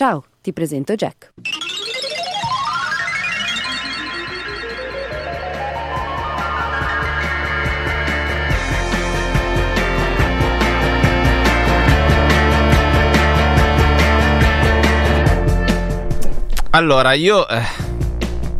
Ciao, ti presento Jack. Allora, io eh,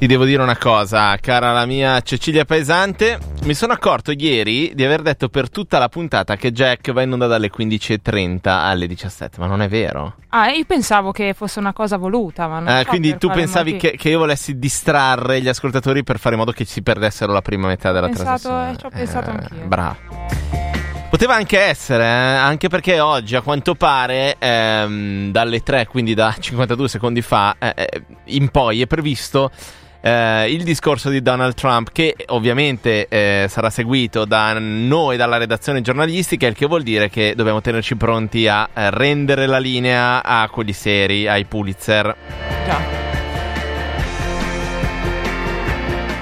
ti devo dire una cosa, cara la mia Cecilia Paesante. Mi sono accorto ieri di aver detto per tutta la puntata che Jack va in onda dalle 15.30 alle 17, ma non è vero. Ah, io pensavo che fosse una cosa voluta, ma non Eh, quindi tu pensavi che, che io volessi distrarre gli ascoltatori per fare in modo che si perdessero la prima metà della pensato- trasmissione. eh, ci ho pensato anch'io. Bravo. Poteva anche essere, eh, anche perché oggi a quanto pare ehm, dalle 3, quindi da 52 secondi fa eh, eh, in poi è previsto eh, il discorso di Donald Trump che ovviamente eh, sarà seguito da noi, dalla redazione giornalistica, il che vuol dire che dobbiamo tenerci pronti a eh, rendere la linea a quelli seri, ai Pulitzer. Già.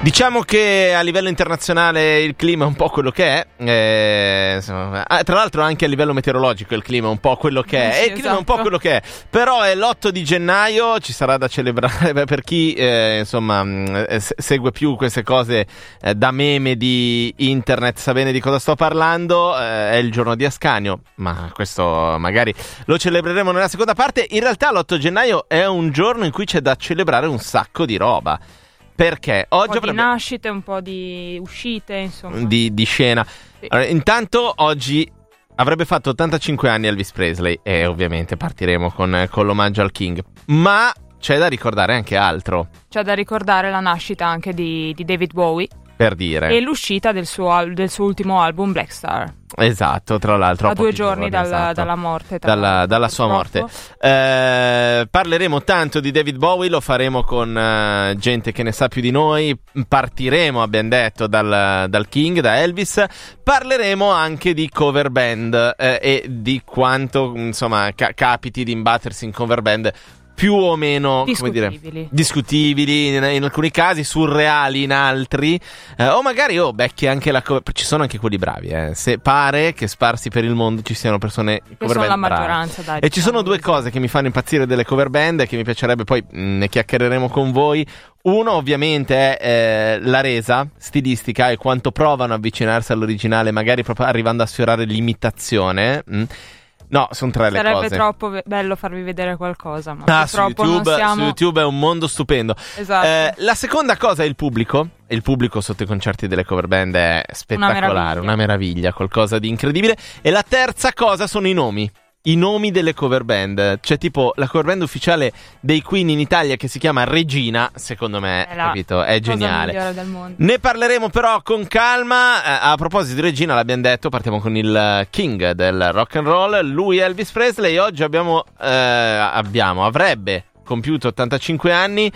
Diciamo che a livello internazionale il clima è un po' quello che è, eh, insomma, ah, tra l'altro anche a livello meteorologico il clima è un po' quello che è, Eh sì, e il clima è un po' esatto. quello che è, però è l'8 di gennaio, ci sarà da celebrare beh, per chi eh, insomma mh, eh, se- segue più queste cose eh, da meme di internet, sa bene di cosa sto parlando, eh, è il giorno di Ascanio, ma questo magari lo celebreremo nella seconda parte, in realtà l'8 gennaio è un giorno in cui c'è da celebrare un sacco di roba. Perché Un oggi po' di avrebbe- nascite, un po' di uscite, insomma. di, di scena. Sì. Allora, intanto oggi avrebbe fatto 85 anni Elvis Presley e ovviamente partiremo con, con l'omaggio al King. Ma c'è da ricordare anche altro, C'è da ricordare la nascita anche di, di David Bowie per dire. e l'uscita del suo, al- del suo ultimo album Black Star. Esatto, tra l'altro. a due pochi giorni, dalla, esatto. dalla morte. Dalla, l'altro, dalla sua morte. Eh, parleremo tanto di David Bowie, lo faremo con eh, gente che ne sa più di noi. Partiremo, abbiamo detto, dal, dal King, da Elvis. Parleremo anche di cover band eh, e di quanto insomma ca- capiti di imbattersi in cover band più o meno come dire, Discutibili. discutibili in, in alcuni casi, surreali in altri, eh, o magari oh, becchi anche la cover. Ci sono anche quelli bravi, eh. Se pare che sparsi per il mondo ci siano persone Che cover sono band la maggioranza, dai. E ci sono diciamo due così. cose che mi fanno impazzire delle cover band e che mi piacerebbe poi mh, ne chiacchiereremo con voi. Uno ovviamente è eh, la resa stilistica e quanto provano a avvicinarsi all'originale, magari proprio arrivando a sfiorare l'imitazione. mh. No, sono tre le Sarebbe cose. troppo ve- bello farvi vedere qualcosa, ma Ah, su YouTube, non siamo... su YouTube è un mondo stupendo. Esatto. Eh, la seconda cosa è il pubblico. Il pubblico sotto i concerti delle cover band è spettacolare, meraviglia. una meraviglia, qualcosa di incredibile. E la terza cosa sono i nomi. I nomi delle cover band. C'è tipo la cover band ufficiale dei Queen in Italia che si chiama Regina, secondo me, È capito? È geniale. migliore del mondo. Ne parleremo però con calma. Eh, a proposito di Regina, l'abbiamo detto, partiamo con il king del rock and roll, lui è Elvis Presley. Oggi abbiamo, eh, abbiamo, avrebbe compiuto 85 anni.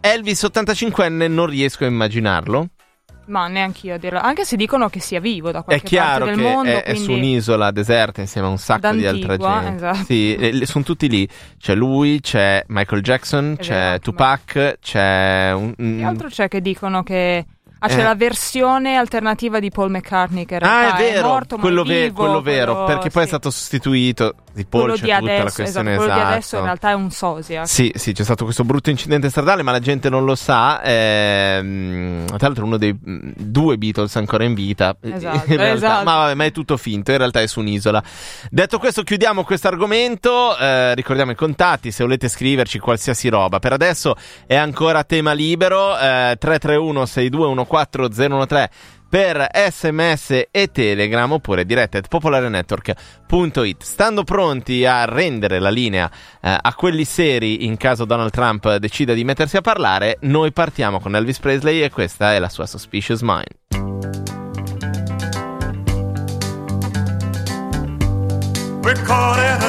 Elvis 85enne non riesco a immaginarlo. Ma neanche io a dirlo. Anche se dicono che sia vivo da È qualche chiaro parte che del mondo. è, è su un'isola deserta insieme a un sacco di altra D'Antigua, gente. esatto. Sì, sono tutti lì. C'è lui, c'è Michael Jackson, È c'è vero, anche Tupac, c'è un, Che altro c'è che dicono che... Ah, c'è Eh. la versione alternativa di Paul McCartney che in Ah, è vero, morto, ma quello, è ve- vivo, quello vero, quello- perché poi è stato sostituito. Di Paul c'è di tutta la adesso, questione esatto, quello di adesso esatto. in realtà è un sosia. Sì, sì, c'è stato questo brutto incidente stradale, ma la gente non lo sa. ehm, tra l'altro, uno dei mm, due Beatles ancora in vita. Esatto, In realtà- esatto. Ma vabbè, ma è tutto finto. In realtà è su un'isola. Detto questo, chiudiamo questo argomento. eh, ricordiamo i contatti se volete scriverci qualsiasi roba. Per adesso è ancora tema libero. eh, 331 6214 013 per sms e telegram oppure diretta at popolarenetwork.it stando pronti a rendere la linea eh, a quelli seri in caso Donald Trump decida di mettersi a parlare noi partiamo con Elvis Presley e questa è la sua Suspicious Mind. We're caught in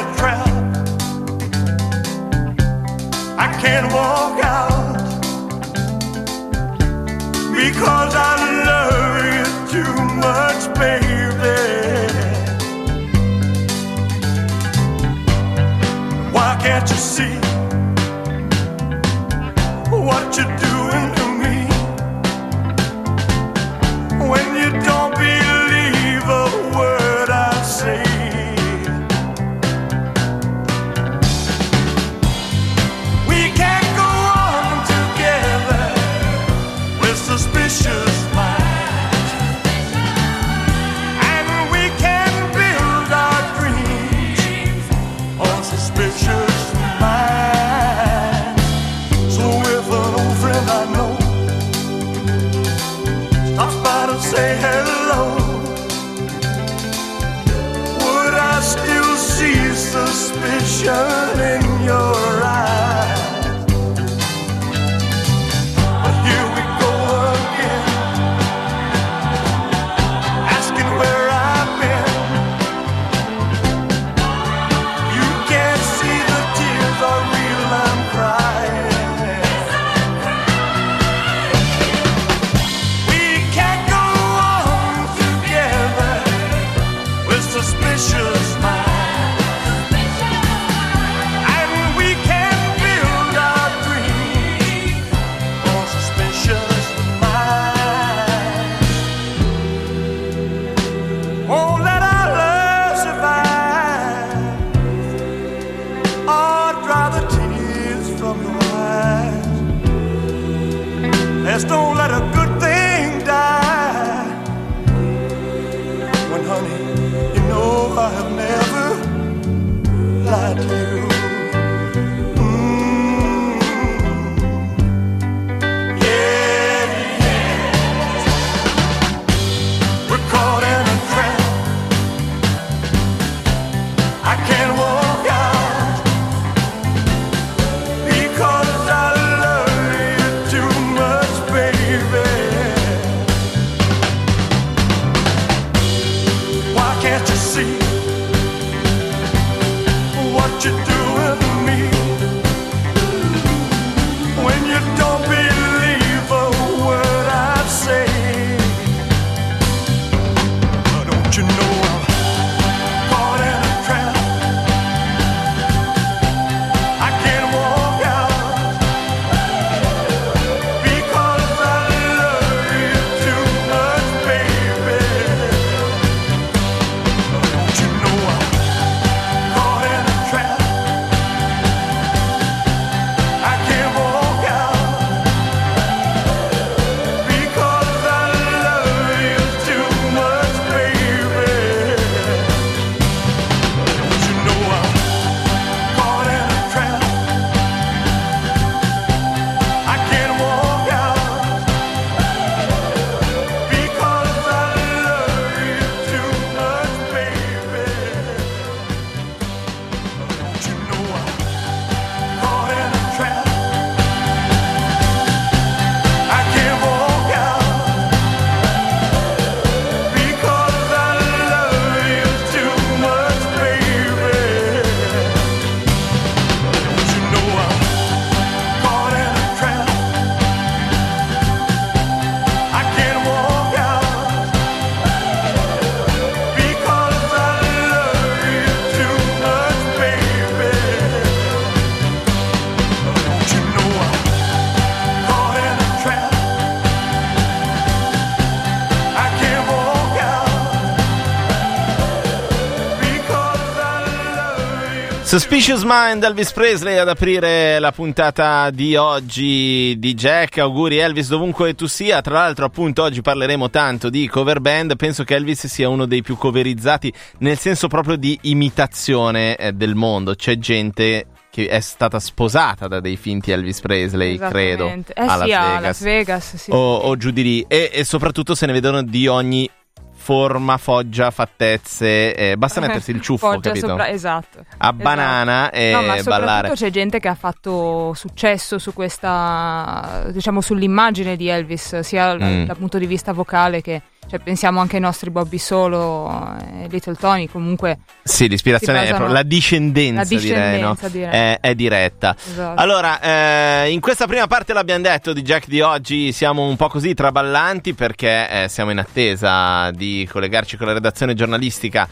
Suspicious Mind, Elvis Presley ad aprire la puntata di oggi di Jack. Auguri Elvis dovunque tu sia. Tra l'altro, appunto, oggi parleremo tanto di cover band. Penso che Elvis sia uno dei più coverizzati nel senso proprio di imitazione eh, del mondo. C'è gente che è stata sposata da dei finti Elvis Presley, credo. Eh a sì, Vegas. Las Vegas, sì. o, o giù di lì. E, e soprattutto se ne vedono di ogni forma, foggia, fattezze. eh, basta mettersi il ciuffo, Foggia capito? sopra- esatto. A Esatto. banana e No, ma soprattutto ballare. c'è gente che ha fatto successo su questa, diciamo, sull'immagine di Elvis, sia Mm. dal punto di vista vocale che, cioè, pensiamo anche ai nostri Bobby Solo e Little Tony, comunque, Sì, l'ispirazione si è basano- proprio la discendenza, La direi, no? discendenza, direi. È, è diretta. Esatto. Allora, eh, in questa prima parte l'abbiamo detto di Jack di oggi, siamo un po' così traballanti perché eh, siamo in attesa di collegarci con la redazione giornalistica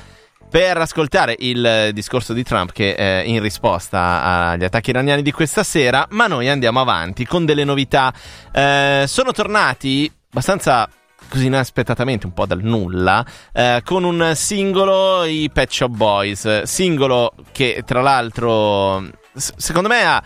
per ascoltare il discorso di Trump che eh, in risposta agli attacchi iraniani di questa sera, ma noi andiamo avanti con delle novità. Eh, sono tornati abbastanza così inaspettatamente, un po' dal nulla, eh, con un singolo, i Pet Shop Boys, singolo che tra l'altro s- secondo me ha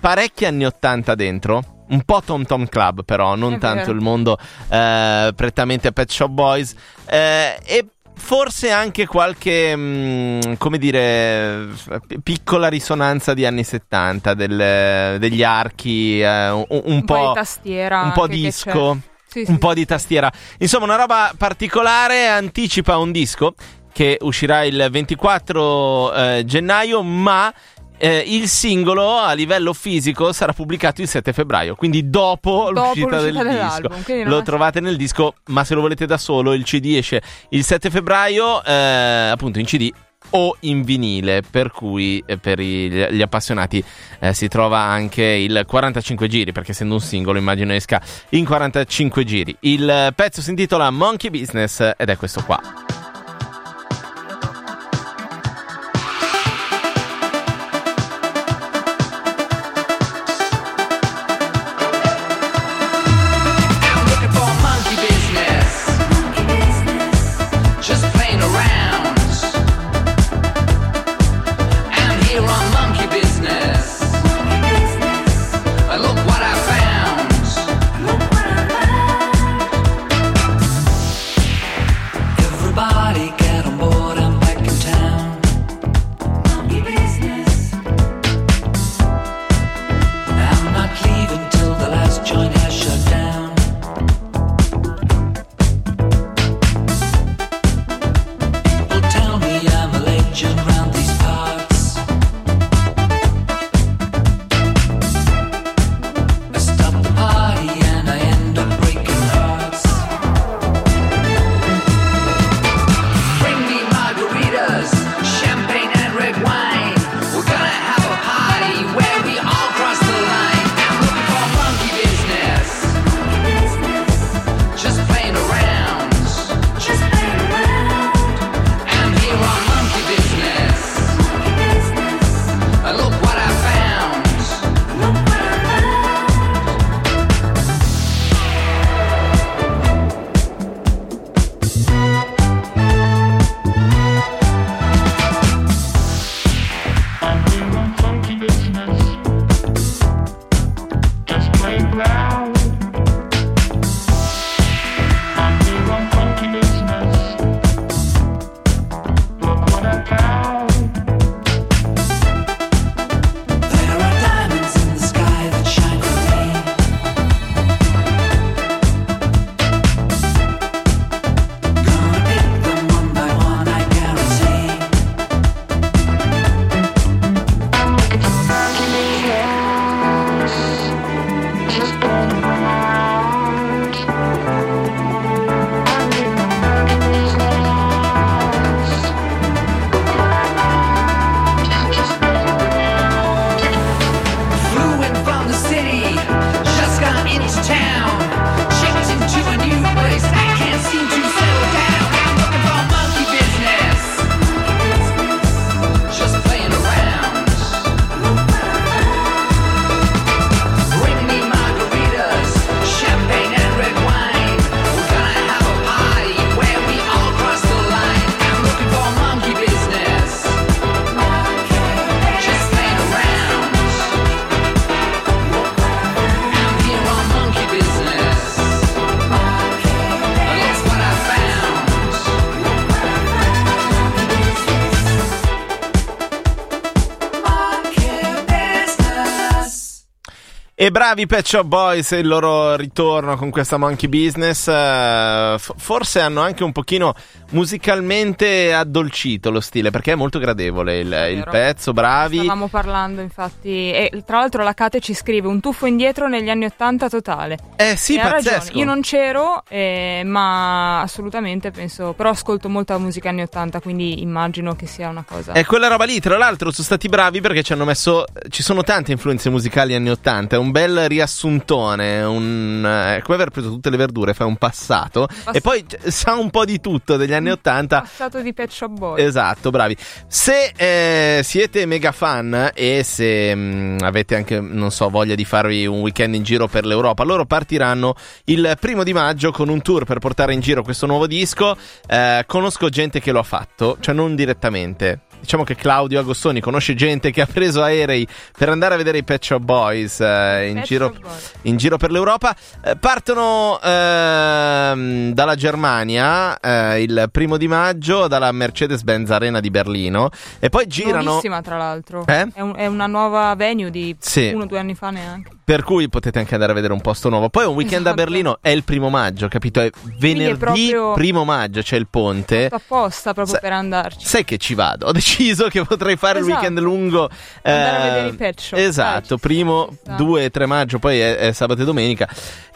parecchi anni 80 dentro. Un po' Tom Tom Club, però, non È tanto vero. il mondo eh, prettamente Pet Shop Boys. eh, e forse anche qualche, mm, come dire, f- piccola risonanza di anni 70, del- degli archi, eh, un, un un, po', po', di tastiera. un po' anche che disco, c'è. Sì, sì, un po' sì. di tastiera. Insomma, una roba particolare, anticipa un disco che uscirà il 24 eh, gennaio, ma eh, il singolo a livello fisico sarà pubblicato il 7 febbraio, quindi dopo, Dopo l'uscita, l'uscita del disco. Lo trovate nel disco, ma se lo volete da solo, il CD esce il 7 febbraio, eh, appunto in CD o in vinile, per cui eh, per gli appassionati eh, si trova anche il 45 giri, perché essendo un singolo immagino esca in 45 giri. Il pezzo si intitola Monkey Business ed è questo qua. E bravi Pet Shop Boys e il loro ritorno con questa Monkey Business. eh, forse hanno anche un pochino musicalmente addolcito lo stile perché è molto gradevole il, il pezzo. Bravi. Stavamo parlando infatti e tra l'altro la Kate ci scrive un tuffo indietro negli anni 80 totale. Eh sì, E pazzesco. io non c'ero eh, ma assolutamente penso, però ascolto molta musica anni 80 quindi immagino che sia una cosa... È quella roba lì, tra l'altro sono stati bravi perché ci hanno messo. Ci sono tante influenze musicali anni 80. È un bel riassuntone. Un, è come aver preso tutte le verdure, fai un passato. E poi c- sa un po' di tutto degli anni 80. Passato di Pet Shop Boy. Esatto, bravi. Se eh, siete mega fan e se mh, avete anche, non so, voglia di farvi un weekend in giro per l'Europa, loro partiranno il primo di maggio con un tour per portare in giro questo nuovo disco. Eh, conosco gente che lo ha fatto, cioè non direttamente. Diciamo che Claudio Agostoni conosce gente che ha preso aerei per andare a vedere i Pet Shop Boys eh, in giro, in giro per l'Europa. Eh, partono ehm, dalla Germania eh, il primo di maggio dalla Mercedes-Benz Arena di Berlino e poi girano. Nuovissima, tra l'altro. Eh? È, un- è una nuova venue di Sì. uno o due anni fa neanche. Per cui potete anche andare a vedere un posto nuovo. Poi un weekend a Esatto. Berlino è il primo maggio, capito? È venerdì proprio- primo maggio, c'è il ponte. Apposta proprio Sa- per andarci. Sai che ci vado? Ho deciso che potrei fare il Esatto. weekend lungo. Andare a eh, vedere i Pet Shop, Esatto, dai, primo, sta. 2 3 maggio, poi è, è sabato e domenica.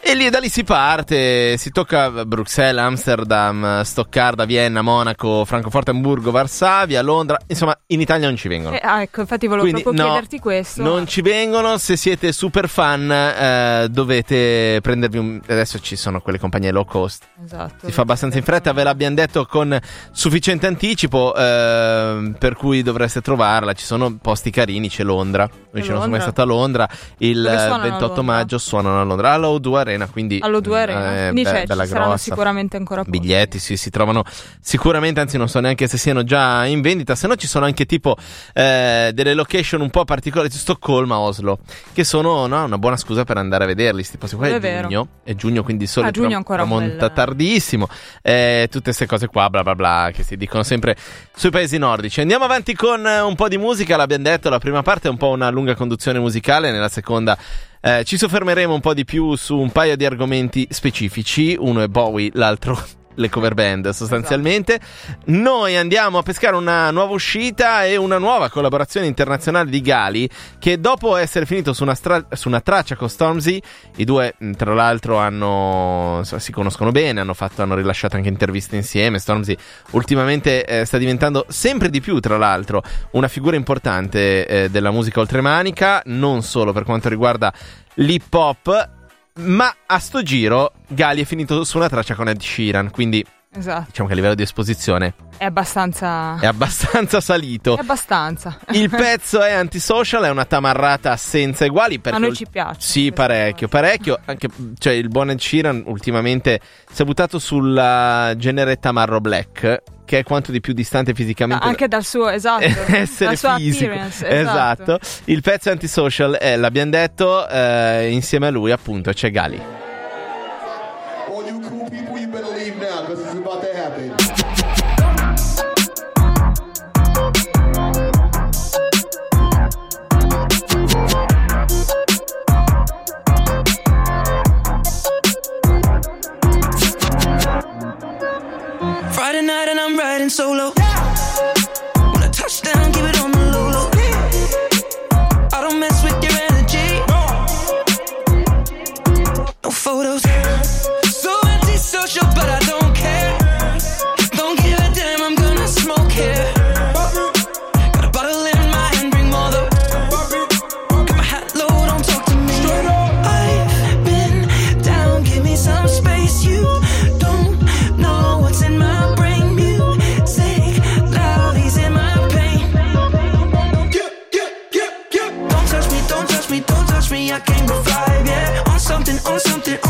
E lì da lì si parte, si tocca Bruxelles, Amsterdam, Stoccarda, Vienna, Monaco, Francoforte, Hamburgo, Varsavia, Londra. Insomma, in Italia non ci vengono. Eh, ah, ecco, infatti volevo Quindi, proprio no, chiederti questo. Non ci vengono, se siete super fan eh, dovete prendervi un... Adesso ci sono quelle compagnie low cost. Esatto. Si fa abbastanza in fretta, ve l'abbiamo detto con sufficiente anticipo, ehm, per cui dovreste trovarla. Ci sono posti carini, c'è Londra. Io ci sono mai stato a Londra. Il A 28 Londra? maggio suonano a Londra, alla O2 Arena. Quindi, Allo 2 Arena. eh, Quindi be- cioè, bella ci saranno grossa. sicuramente ancora posti. Biglietti sì, si trovano sicuramente, anzi non so neanche se siano già in vendita, se no ci sono anche tipo eh, delle location un po' particolari, Stoccolma, Oslo, che sono no, una buona scusa per andare a vederli, sti posti qua è, È giugno, è giugno quindi solo Ah, giugno ancora un monta bel- tardissimo, eh, tutte queste cose qua bla bla bla che si dicono sempre sui paesi nordici. Andiamo avanti con eh, un po' di musica, l'abbiamo detto, la prima parte è un po' una lunga conduzione musicale, nella seconda eh, ci soffermeremo un po' di più su un paio di argomenti specifici. Uno è Bowie, l'altro le cover band sostanzialmente. Noi andiamo a pescare una nuova uscita e una nuova collaborazione internazionale di Gali che dopo essere finito su una, stra- su una traccia con Stormzy, i due mh, tra l'altro hanno, si conoscono bene, hanno, fatto, hanno rilasciato anche interviste insieme. Stormzy ultimamente eh, sta diventando sempre di più tra l'altro una figura importante eh, della musica oltremanica, non solo per quanto riguarda l'hip hop, ma a sto giro Gali è finito su una traccia con Ed Sheeran, quindi Esatto. diciamo che a livello di esposizione È abbastanza. è abbastanza salito. È abbastanza. Il pezzo è antisocial, è una tamarrata senza uguali. A noi ci piace. Sì, parecchio, parecchio. Anche, cioè, il buon Ed Sheeran ultimamente si è buttato sulla genere Tamarro Black, che è quanto di più distante fisicamente. Anche dal suo, esatto. essere dal fisico appearance, esatto. il pezzo è antisocial e l'abbiamo detto eh, insieme a lui appunto c'è Gali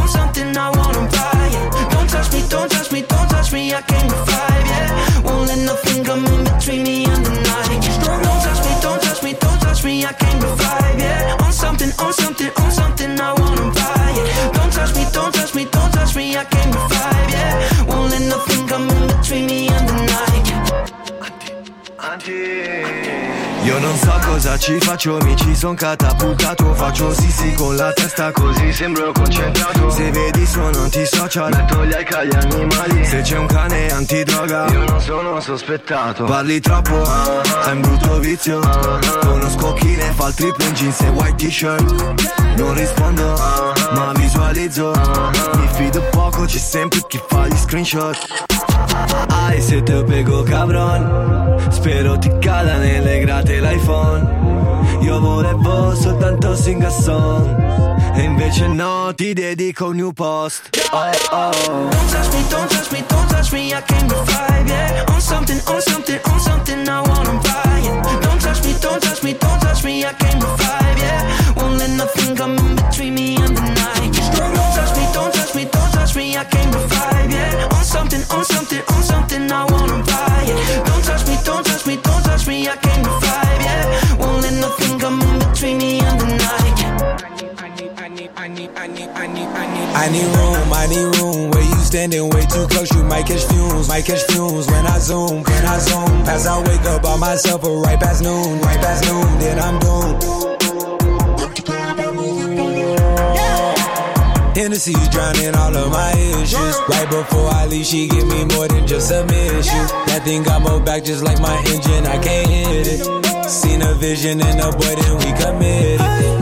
on something. I Io non so cosa ci faccio, mi ci son catapultato. Faccio sì sì con la testa così sembro concentrato. Se vedi sono antisocial, metto gli alca agli animali. Se c'è un cane antidroga, io non sono sospettato. Parli troppo, hai un brutto vizio. Conosco chi ne fa il triplo in jeans e white t-shirt. Non rispondo, ma visualizzo. Mi fido poco, c'è sempre chi fa gli screenshot. Ai se te pego cabron Spero ti cada nelle grate l'iPhone Io volevo soltanto sing a song E invece no, ti dedico un new post Oh oh Don't touch me, don't touch me, don't touch me. I came to vibe, yeah. On something, on something, on something. I wanna buy it. Don't touch me, don't touch me, don't touch me. I came to vibe, yeah. Won't let nothing come in between me and the night. Don't touch me, don't touch me. I came to vibe, yeah. On something, on something, on something. I wanna buy it. Don't touch me, don't touch me, don't touch me. I came to vibe, yeah. Won't let nothing come in between me and the night. I need room, I need room. Where you standing way too close, you might catch fumes, might catch fumes. When I zoom, when I zoom, as I wake up by myself, or right past noon, right past noon, then I'm doomed. Hennessy drowning all of my issues. Right before I leave, she give me more than just submission. That thing got more back just like my engine, I can't hit it. Seen a vision in a boy, then we committed.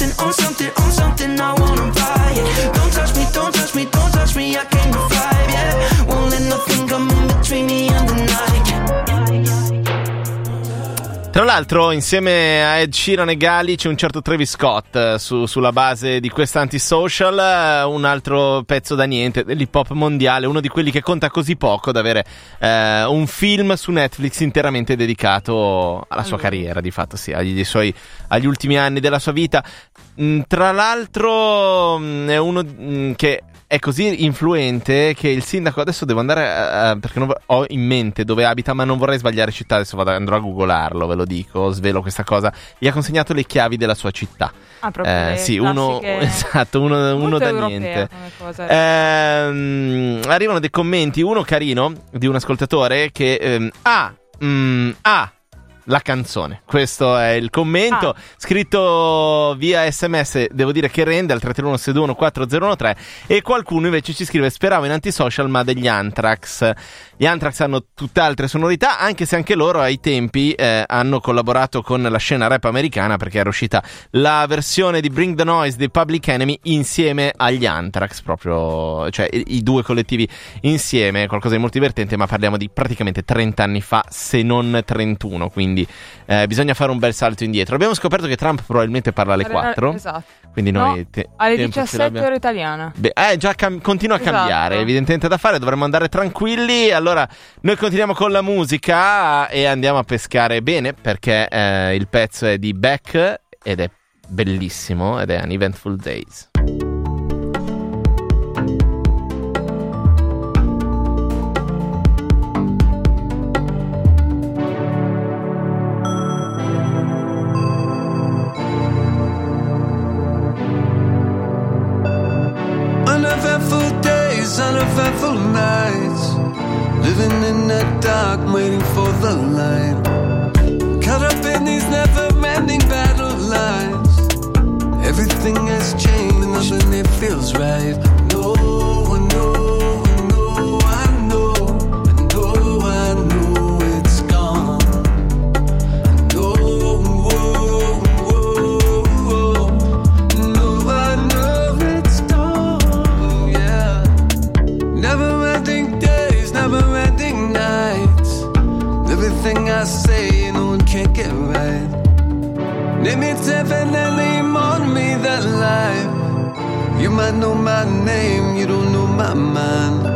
Something, on something, on something. I wanna buy it. Don't touch me, don't touch me, don't touch me. I came to vibe, yeah. Won't let nothing come in between me and the night. Tra l'altro, insieme a Ed Sheeran e Gali c'è un certo Travis Scott eh, su- sulla base di questa antisocial, eh, un altro pezzo da niente dell'hip hop mondiale, uno di quelli che conta così poco da avere eh, un film su Netflix interamente dedicato alla sua carriera, di fatto sì, agli, suoi- agli ultimi anni della sua vita. Mm, tra l'altro mm, è uno mm, che è così influente che il sindaco adesso devo andare a- a- perché non ho in mente dove abita ma non vorrei sbagliare città adesso vado, andrò a googolarlo ve lo dico svelo questa cosa. Gli ha consegnato le chiavi della sua città. Ah, proprio Eh, sì uno esatto uno, uno da niente. cosa. Ehm, arrivano dei commenti uno carino di un ascoltatore che ehm, ah, mm, ah la canzone, questo è il commento Ah. scritto via sms, devo dire che rende al 331 4013 e qualcuno invece ci scrive speravo in antisocial ma degli Anthrax. Gli Anthrax hanno tutt'altre sonorità anche se anche loro ai tempi eh, hanno collaborato con la scena rap americana perché era uscita la versione di Bring the Noise dei Public Enemy insieme agli Anthrax, proprio cioè i, i due collettivi insieme, qualcosa di molto divertente ma parliamo di praticamente 30 anni fa se non 31 quindi eh, bisogna fare un bel salto indietro. Abbiamo scoperto che Trump probabilmente parla alle 4. Esatto. Quindi noi No, te- alle tempo ce 17 l'abbiamo. ore italiana. Beh, eh, già cam- continua a Esatto. cambiare, evidentemente da fare, dovremmo andare tranquilli. Allora, noi continuiamo con la musica e andiamo a pescare bene perché eh, il pezzo è di Beck ed è bellissimo ed è An Eventful Days. Uneventful days, uneventful nights. Living in the dark, waiting for the light. Caught up in these never ending battle lines. Everything has changed, nothing it feels right. Name it definitely to me than life. You might know my name, you don't know my mind.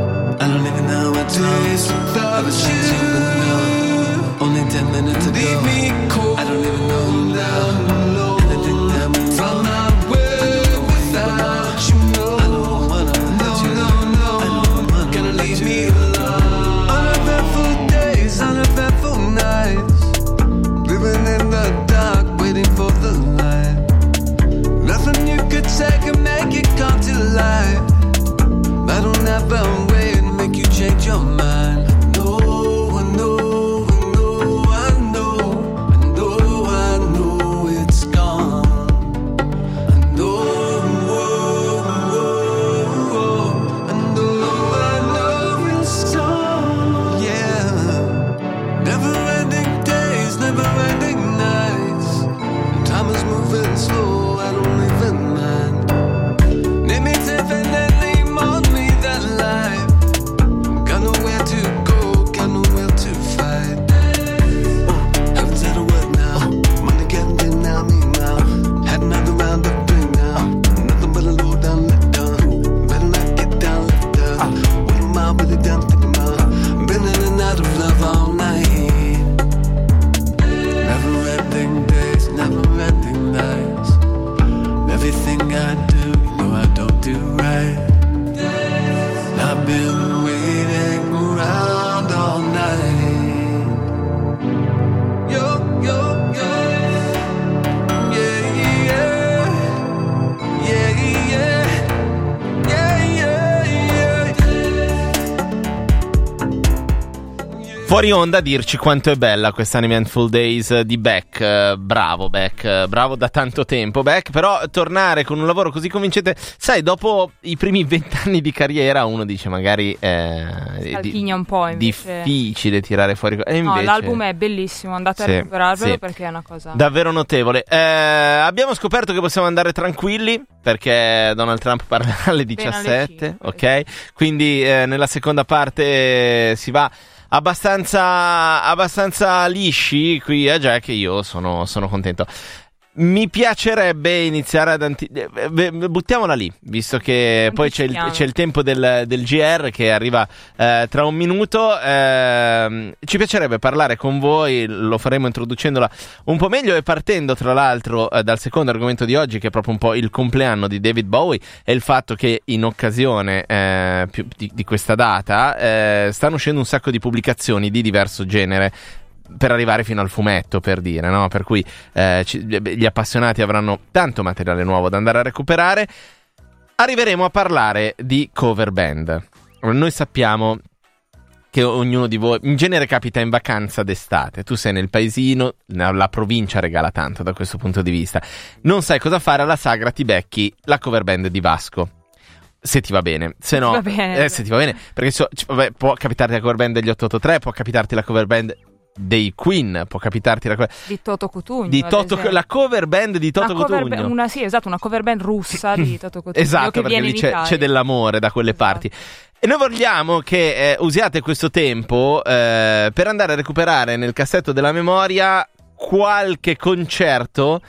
I don't even know what days without you. Only ten minutes ago. Leave me fuori onda dirci quanto è bella questa Handful Days di Beck. Bravo Beck, bravo da tanto tempo Beck, però tornare con un lavoro così convincente, sai, dopo i primi vent'anni di carriera uno dice magari eh, Scalpigna un po' invece. difficile tirare fuori... E No, invece... l'album è bellissimo, andate Sì, a recuperarvelo sì. perché è una cosa... Davvero notevole. Eh, abbiamo scoperto che possiamo andare tranquilli perché Donald Trump parla alle Appena alle 17, cinque, ok? Quindi eh, nella seconda parte si va abbastanza, abbastanza lisci qui a Jack e io sono, sono contento. Mi piacerebbe iniziare ad anti- eh, eh, buttiamola lì, visto che poi c'è il, c'è il tempo del, del GR che arriva eh, tra un minuto. Ehm, ci piacerebbe parlare con voi, lo faremo introducendola un po' meglio e partendo tra l'altro eh, dal secondo argomento di oggi, che è proprio un po' il compleanno di David Bowie e il fatto che in occasione eh, più- di, di questa data eh, stanno uscendo un sacco di pubblicazioni di diverso genere per arrivare fino al fumetto, per dire, no? Per cui eh, ci- gli appassionati avranno tanto materiale nuovo da andare a recuperare. Arriveremo a parlare di cover band. Noi sappiamo che ognuno di voi, in genere capita in vacanza d'estate, tu sei nel paesino, la provincia regala tanto da questo punto di vista, non sai cosa fare alla sagra, ti becchi la cover band di Vasco. Se ti va bene, se no, va bene. eh, se ti va bene, perché so- vabbè, può capitarti la cover band degli 883, può capitarti la cover band dei Queen, può capitarti la cover Di Toto Cutugno. di Toto, la cover band di Toto Una cover Cotugno. ba- una, sì, esatto, una cover band russa di Toto Cutugno. Esatto, perché lì c'è, c'è dell'amore da quelle Esatto. parti. E noi vogliamo che eh, usiate questo tempo eh, per andare a recuperare nel cassetto della memoria qualche concerto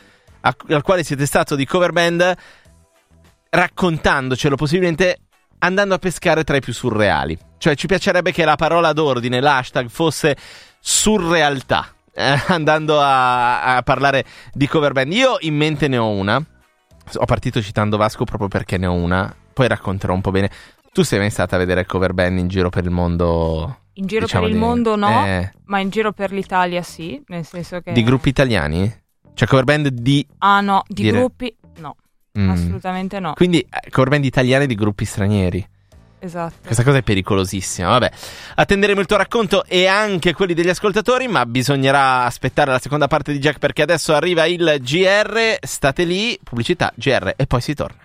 a- al quale siete stato di cover band raccontandocelo, possibilmente andando a pescare tra i più surreali. Cioè ci piacerebbe che la parola d'ordine, l'hashtag fosse surrealtà, eh, andando a, a parlare di cover band. Io in mente ne ho una. Ho partito citando Vasco proprio perché ne ho una. Poi racconterò un po' bene. Tu sei mai stata a vedere cover band in giro per il mondo? In giro diciamo, per il di- mondo no, eh, ma in giro per l'Italia sì, nel senso che... Di gruppi italiani? Cioè cover band di... Ah no, di dire- gruppi Mm. assolutamente no. Quindi eh, cover band italiane di gruppi stranieri. Esatto. Questa cosa è pericolosissima. Vabbè, attenderemo il tuo racconto e anche quelli degli ascoltatori, ma bisognerà aspettare la seconda parte di Jack perché adesso arriva il GR. State lì, pubblicità, GR e poi si torna.